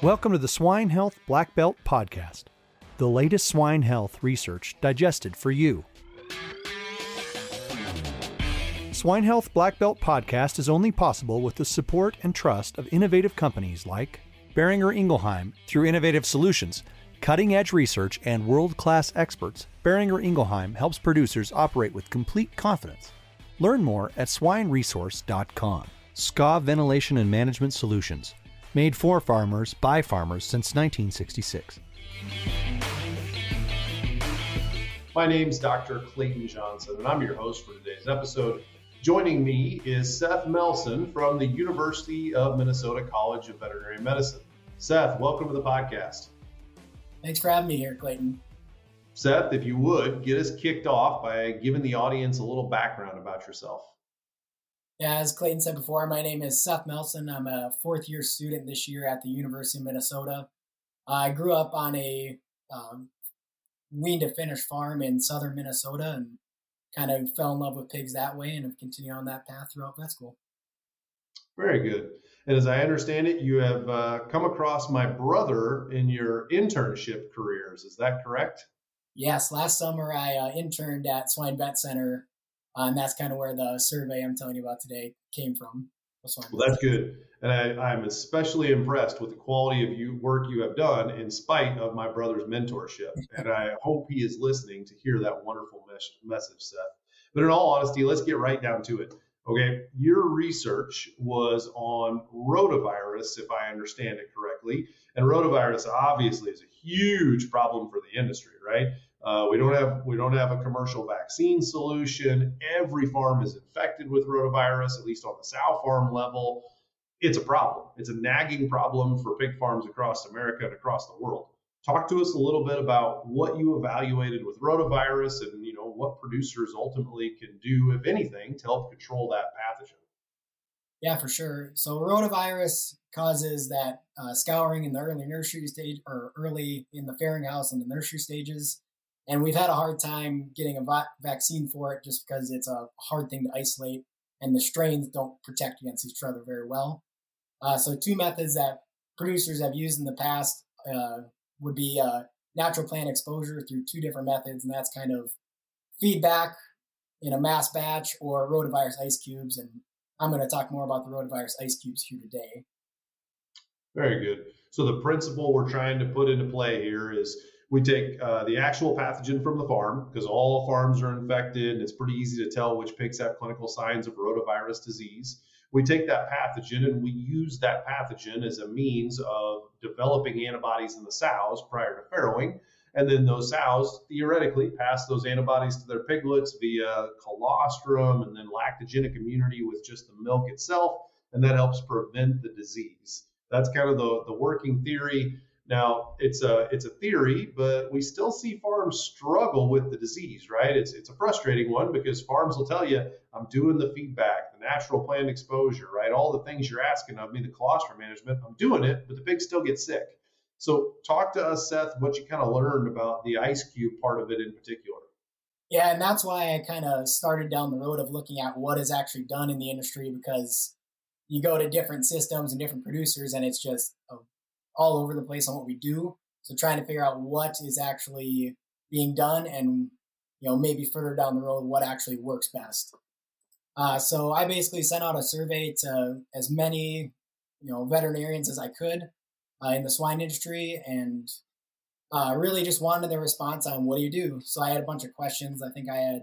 Welcome to the Swine Health Black Belt Podcast, the latest swine health research digested for you. Swine Health Black Belt Podcast is only possible with the support and trust of innovative companies like Boehringer Ingelheim through innovative solutions, cutting edge research, and world class experts. Boehringer Ingelheim helps producers operate with complete confidence. Learn more at swineresource.com. Skov Ventilation and Management Solutions, made for farmers by farmers since 1966. My name's Dr. Clayton Johnson, and I'm your host for today's episode. Joining me is Seth Melson from the University of Minnesota College of Veterinary Medicine. Seth, welcome to the podcast. Thanks for having me here, Clayton. Seth, if you would, get us kicked off by giving the audience a little background about yourself. Yeah, as Clayton said before, my name is Seth Melson. I'm a fourth year student this year at the University of Minnesota. I grew up on a um, wean to finish farm in southern Minnesota and kind of fell in love with pigs that way and have continued on that path throughout vet school. Very good. And as I understand it, you have uh, come across my brother in your internship careers. Is that correct? Yes. Last summer, I uh, interned at Swine Vet Center uh, and that's kind of where the survey I'm telling you about today came from. Well, that's good. And I, am especially impressed with the quality of you work you have done in spite of my brother's mentorship. and I hope he is listening to hear that wonderful mes- message, Seth. But in all honesty, let's get right down to it. Okay, your research was on rotavirus, if I understand it correctly. And rotavirus obviously is a huge problem for the industry, right? Uh, we don't have we don't have a commercial vaccine solution. Every farm is infected with rotavirus, at least on the sow farm level. It's a problem. It's a nagging problem for pig farms across America and across the world. Talk to us a little bit about what you evaluated with rotavirus and you know what producers ultimately can do, if anything, to help control that pathogen. Yeah, for sure. So rotavirus causes that uh, scouring in the early nursery stage or early in the farrowing house and the nursery stages and we've had a hard time getting a va- vaccine for it just because it's a hard thing to isolate and the strains don't protect against each other very well. Uh, so, two methods that producers have used in the past uh, would be uh, natural planned exposure through two different methods, and that's kind of feedback in a mass batch or rotavirus ice cubes. And I'm going to talk more about the rotavirus ice cubes here today. Very good. So, the principle we're trying to put into play here is we take uh, the actual pathogen from the farm because all farms are infected and it's pretty easy to tell which pigs have clinical signs of rotavirus disease. We take that pathogen and we use that pathogen as a means of developing antibodies in the sows prior to farrowing. And then those sows theoretically pass those antibodies to their piglets via colostrum and then lactogenic immunity with just the milk itself. And that helps prevent the disease. That's kind of the, the working theory. Now, it's a it's a theory, but we still see farms struggle with the disease, right? It's it's a frustrating one because farms will tell you, I'm doing the feedback, the natural planned exposure, right? All the things you're asking of me, the colostrum management, I'm doing it, but the pigs still get sick. So, talk to us, Seth, what you kind of learned about the ice cube part of it in particular. Yeah, and that's why I kind of started down the road of looking at what is actually done in the industry because you go to different systems and different producers, and it's just a all over the place on what we do. So trying to figure out what is actually being done and you know maybe further down the road what actually works best. Uh, so I basically sent out a survey to as many you know veterinarians as I could uh, in the swine industry and uh, really just wanted their response on what do you do. So I had a bunch of questions. I think I had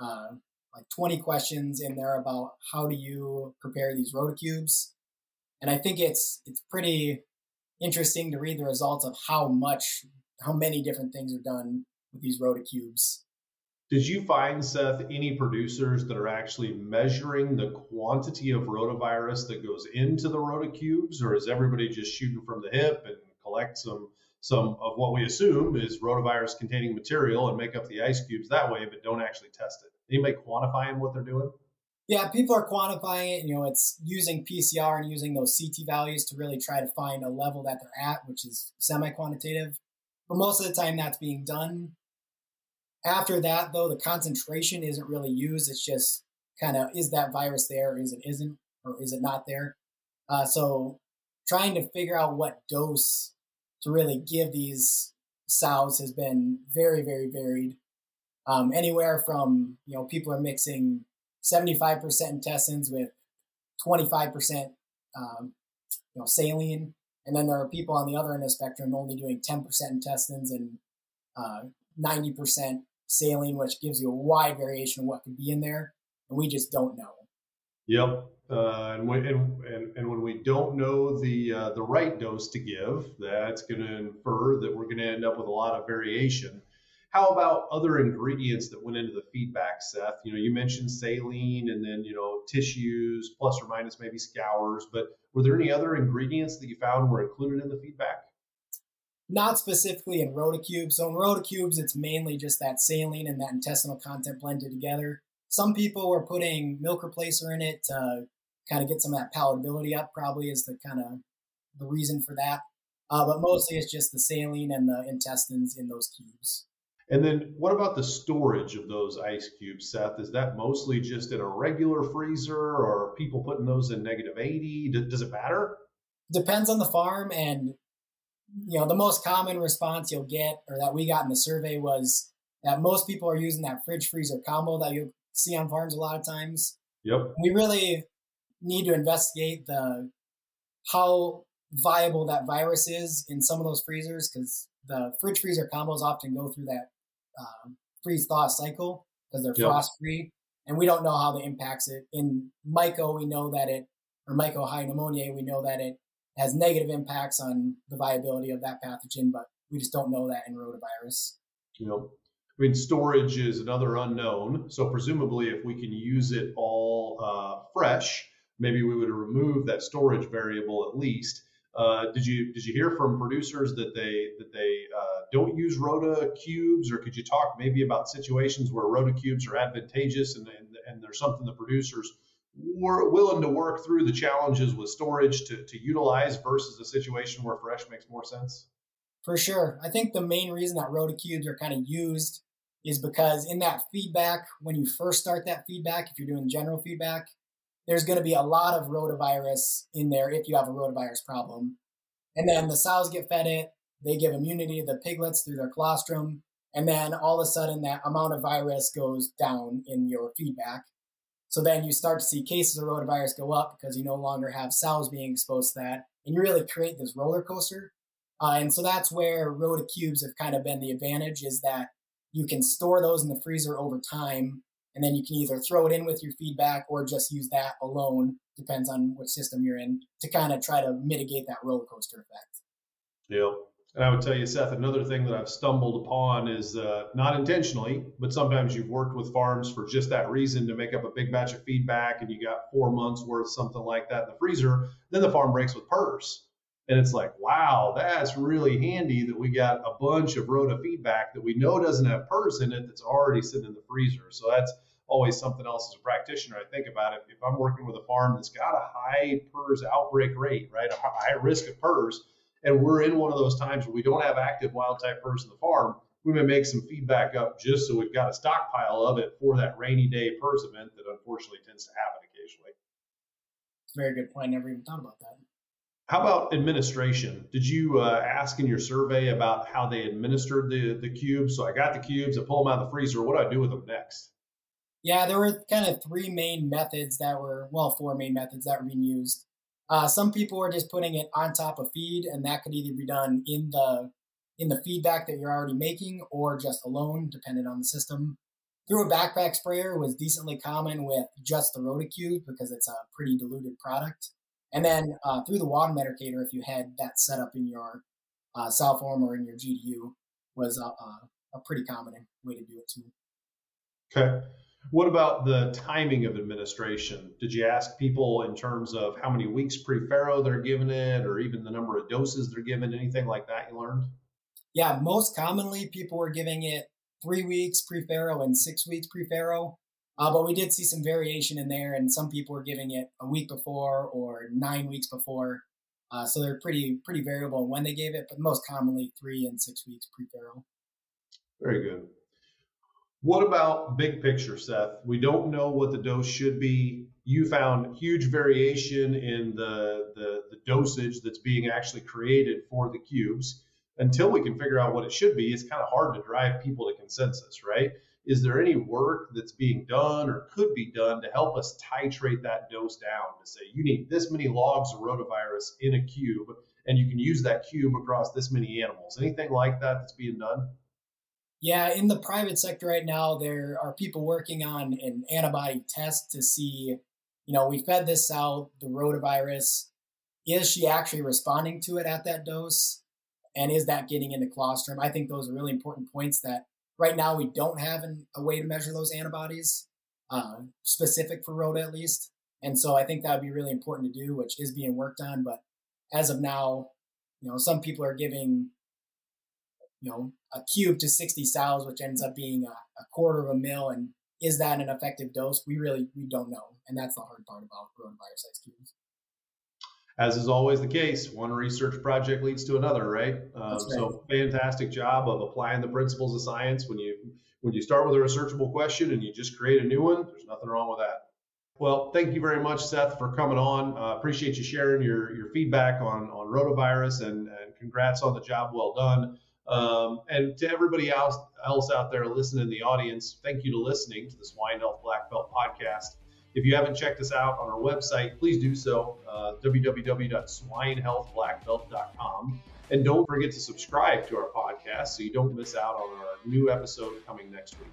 uh, like 20 questions in there about how do you prepare these rotacubes, and I think it's it's pretty interesting to read the results of how much, how many different things are done with these rotacubes. Did you find, Seth, any producers that are actually measuring the quantity of rotavirus that goes into the rotacubes, or is everybody just shooting from the hip and collect some some of what we assume is rotavirus containing material and make up the ice cubes that way, but don't actually test it? Anybody quantifying what they're doing? Yeah, people are quantifying it. You know, it's using PCR and using those CT values to really try to find a level that they're at, which is semi quantitative. But most of the time, that's being done. After that, though, the concentration isn't really used. It's just kind of is that virus there, is it isn't, or is it not there? Uh, so trying to figure out what dose to really give these sows has been very, very varied. Um, anywhere from, you know, people are mixing 75% intestines with 25% um, you know, saline. And then there are people on the other end of the spectrum only doing 10% intestines and uh, 90% saline, which gives you a wide variation of what could be in there. And we just don't know. Yep. Uh, and, when, and, and, and when we don't know the uh, the right dose to give, that's going to infer that we're going to end up with a lot of variation. How about other ingredients that went into the feedback, Seth? You know, you mentioned saline and then, you know, tissues, plus or minus maybe scours, but were there any other ingredients that you found were included in the feedback? Not specifically in rotacubes. So in rotacubes, it's mainly just that saline and that intestinal content blended together. Some people were putting milk replacer in it to kind of get some of that palatability up, probably is the kind of the reason for that. Uh, but mostly it's just the saline and the intestines in those cubes. And then what about the storage of those ice cubes, Seth? Is that mostly just in a regular freezer or people putting those in negative 80? Does it matter? Depends on the farm. And, you know, the most common response you'll get or that we got in the survey was that most people are using that fridge freezer combo that you see on farms a lot of times. Yep. We really need to investigate the how viable that virus is in some of those freezers because the fridge freezer combos often go through that um, freeze thaw cycle because they're yep. frost free, and we don't know how that impacts it. In myco, we know that it, or Myco hyopneumoniae, we know that it has negative impacts on the viability of that pathogen, but we just don't know that in rotavirus. Yep. I mean, storage is another unknown. So presumably, if we can use it all uh, fresh, maybe we would remove that storage variable at least. Uh, did you did you hear from producers that they that they uh, don't use rota cubes, or could you talk maybe about situations where rota cubes are advantageous and, and, and there's something the producers were willing to work through the challenges with storage to, to utilize versus a situation where fresh makes more sense? For sure, I think the main reason that rota cubes are kind of used is because in that feedback, when you first start that feedback, if you're doing general feedback, there's going to be a lot of rotavirus in there if you have a rotavirus problem. And then the sows get fed it, they give immunity to the piglets through their colostrum, and then all of a sudden that amount of virus goes down in your feedback. So then you start to see cases of rotavirus go up because you no longer have sows being exposed to that, and you really create this roller coaster. Uh, and so that's where rota cubes have kind of been the advantage is that you can store those in the freezer over time and then you can either throw it in with your feedback or just use that alone depends on what system you're in to kind of try to mitigate that roller coaster effect. Yeah and i would tell you seth another thing that i've stumbled upon is uh, not intentionally but sometimes you've worked with farms for just that reason to make up a big batch of feedback and you got four months worth something like that in the freezer then the farm breaks with PRRS and it's like, wow, that's really handy that we got a bunch of rota feedback that we know doesn't have PRRS in it that's already sitting in the freezer. So that's always something else as a practitioner. I think about it. If I'm working with a farm that's got a high PRRS outbreak rate, right, a high risk of PRRS, and we're in one of those times where we don't have active wild type PRRS in the farm, we may make some feedback up just so we've got a stockpile of it for that rainy day PRRS event that unfortunately tends to happen occasionally. It's a very good point. Never even thought about that. How about administration? Did you uh, ask in your survey about how they administered the, the cubes? So I got the cubes, I pull them out of the freezer. What do I do with them next? Yeah, there were kind of three main methods that were, well, four main methods that were being used. Uh, some people were just putting it on top of feed, and that could either be done in the in the feedback that you're already making or just alone, depending on the system. Through a backpack sprayer was decently common with just the rotacube because it's a pretty diluted product. And then uh, through the water medicator, if you had that set up in your uh, form or in your GDU, was a, a, pretty common way to do it too. Okay. What about the timing of administration? Did you ask people in terms of how many weeks pre-farrow they're giving it, or even the number of doses they're given? Anything like that you learned? Yeah, most commonly people were giving it three weeks pre-farrow and six weeks pre-farrow. Uh, but we did see some variation in there, and some people were giving it a week before or nine weeks before. Uh, so they're pretty pretty variable when they gave it, but most commonly three and six weeks pre-farrow. Very good. What about big picture, Seth? We don't know what the dose should be. you found huge variation in the, the, the dosage that's being actually created for the cubes. Until we can figure out what it should be, it's kind of hard to drive people to consensus, right? Is there any work that's being done or could be done to help us titrate that dose down to say you need this many logs of rotavirus in a cube and you can use that cube across this many animals? Anything like that that's being done? Yeah, in the private sector right now, there are people working on an antibody test to see you know, we fed this out, the rotavirus. Is she actually responding to it at that dose? And is that getting into colostrum? I think those are really important points that right now we don't have an, a way to measure those antibodies, uh, specific for rota at least. And so I think that would be really important to do, which is being worked on. But as of now, you know, some people are giving, you know, a cube to 60 sows, which ends up being a, a quarter of a mil. And is that an effective dose? We really we don't know, and that's the hard part about coronavirus ice cubes. As is always the case, one research project leads to another, right? Um, right? So fantastic job of applying the principles of science. When you when you start with a researchable question and you just create a new one, there's nothing wrong with that. Well, thank you very much, Seth, for coming on. Uh, appreciate you sharing your, your feedback on, on rotavirus and, and congrats on the job well done. Um, and to everybody else, else out there listening in the audience, thank you to listening to the Swine Health Black Belt podcast. If you haven't checked us out on our website, please do so, uh, www.swinehealthblackbelt.com. And don't forget to subscribe to our podcast so you don't miss out on our new episode coming next week.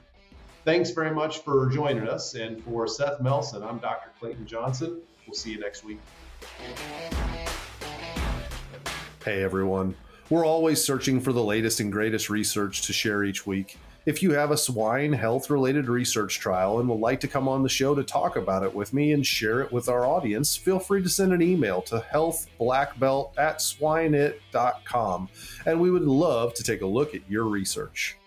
Thanks very much for joining us. And for Seth Melson, I'm Dr. Clayton Johnson. We'll see you next week. Hey, everyone. We're always searching for the latest and greatest research to share each week if you have a swine health related research trial and would like to come on the show to talk about it with me and share it with our audience, feel free to send an email to healthblackbelt at swineit.com, and we would love to take a look at your research.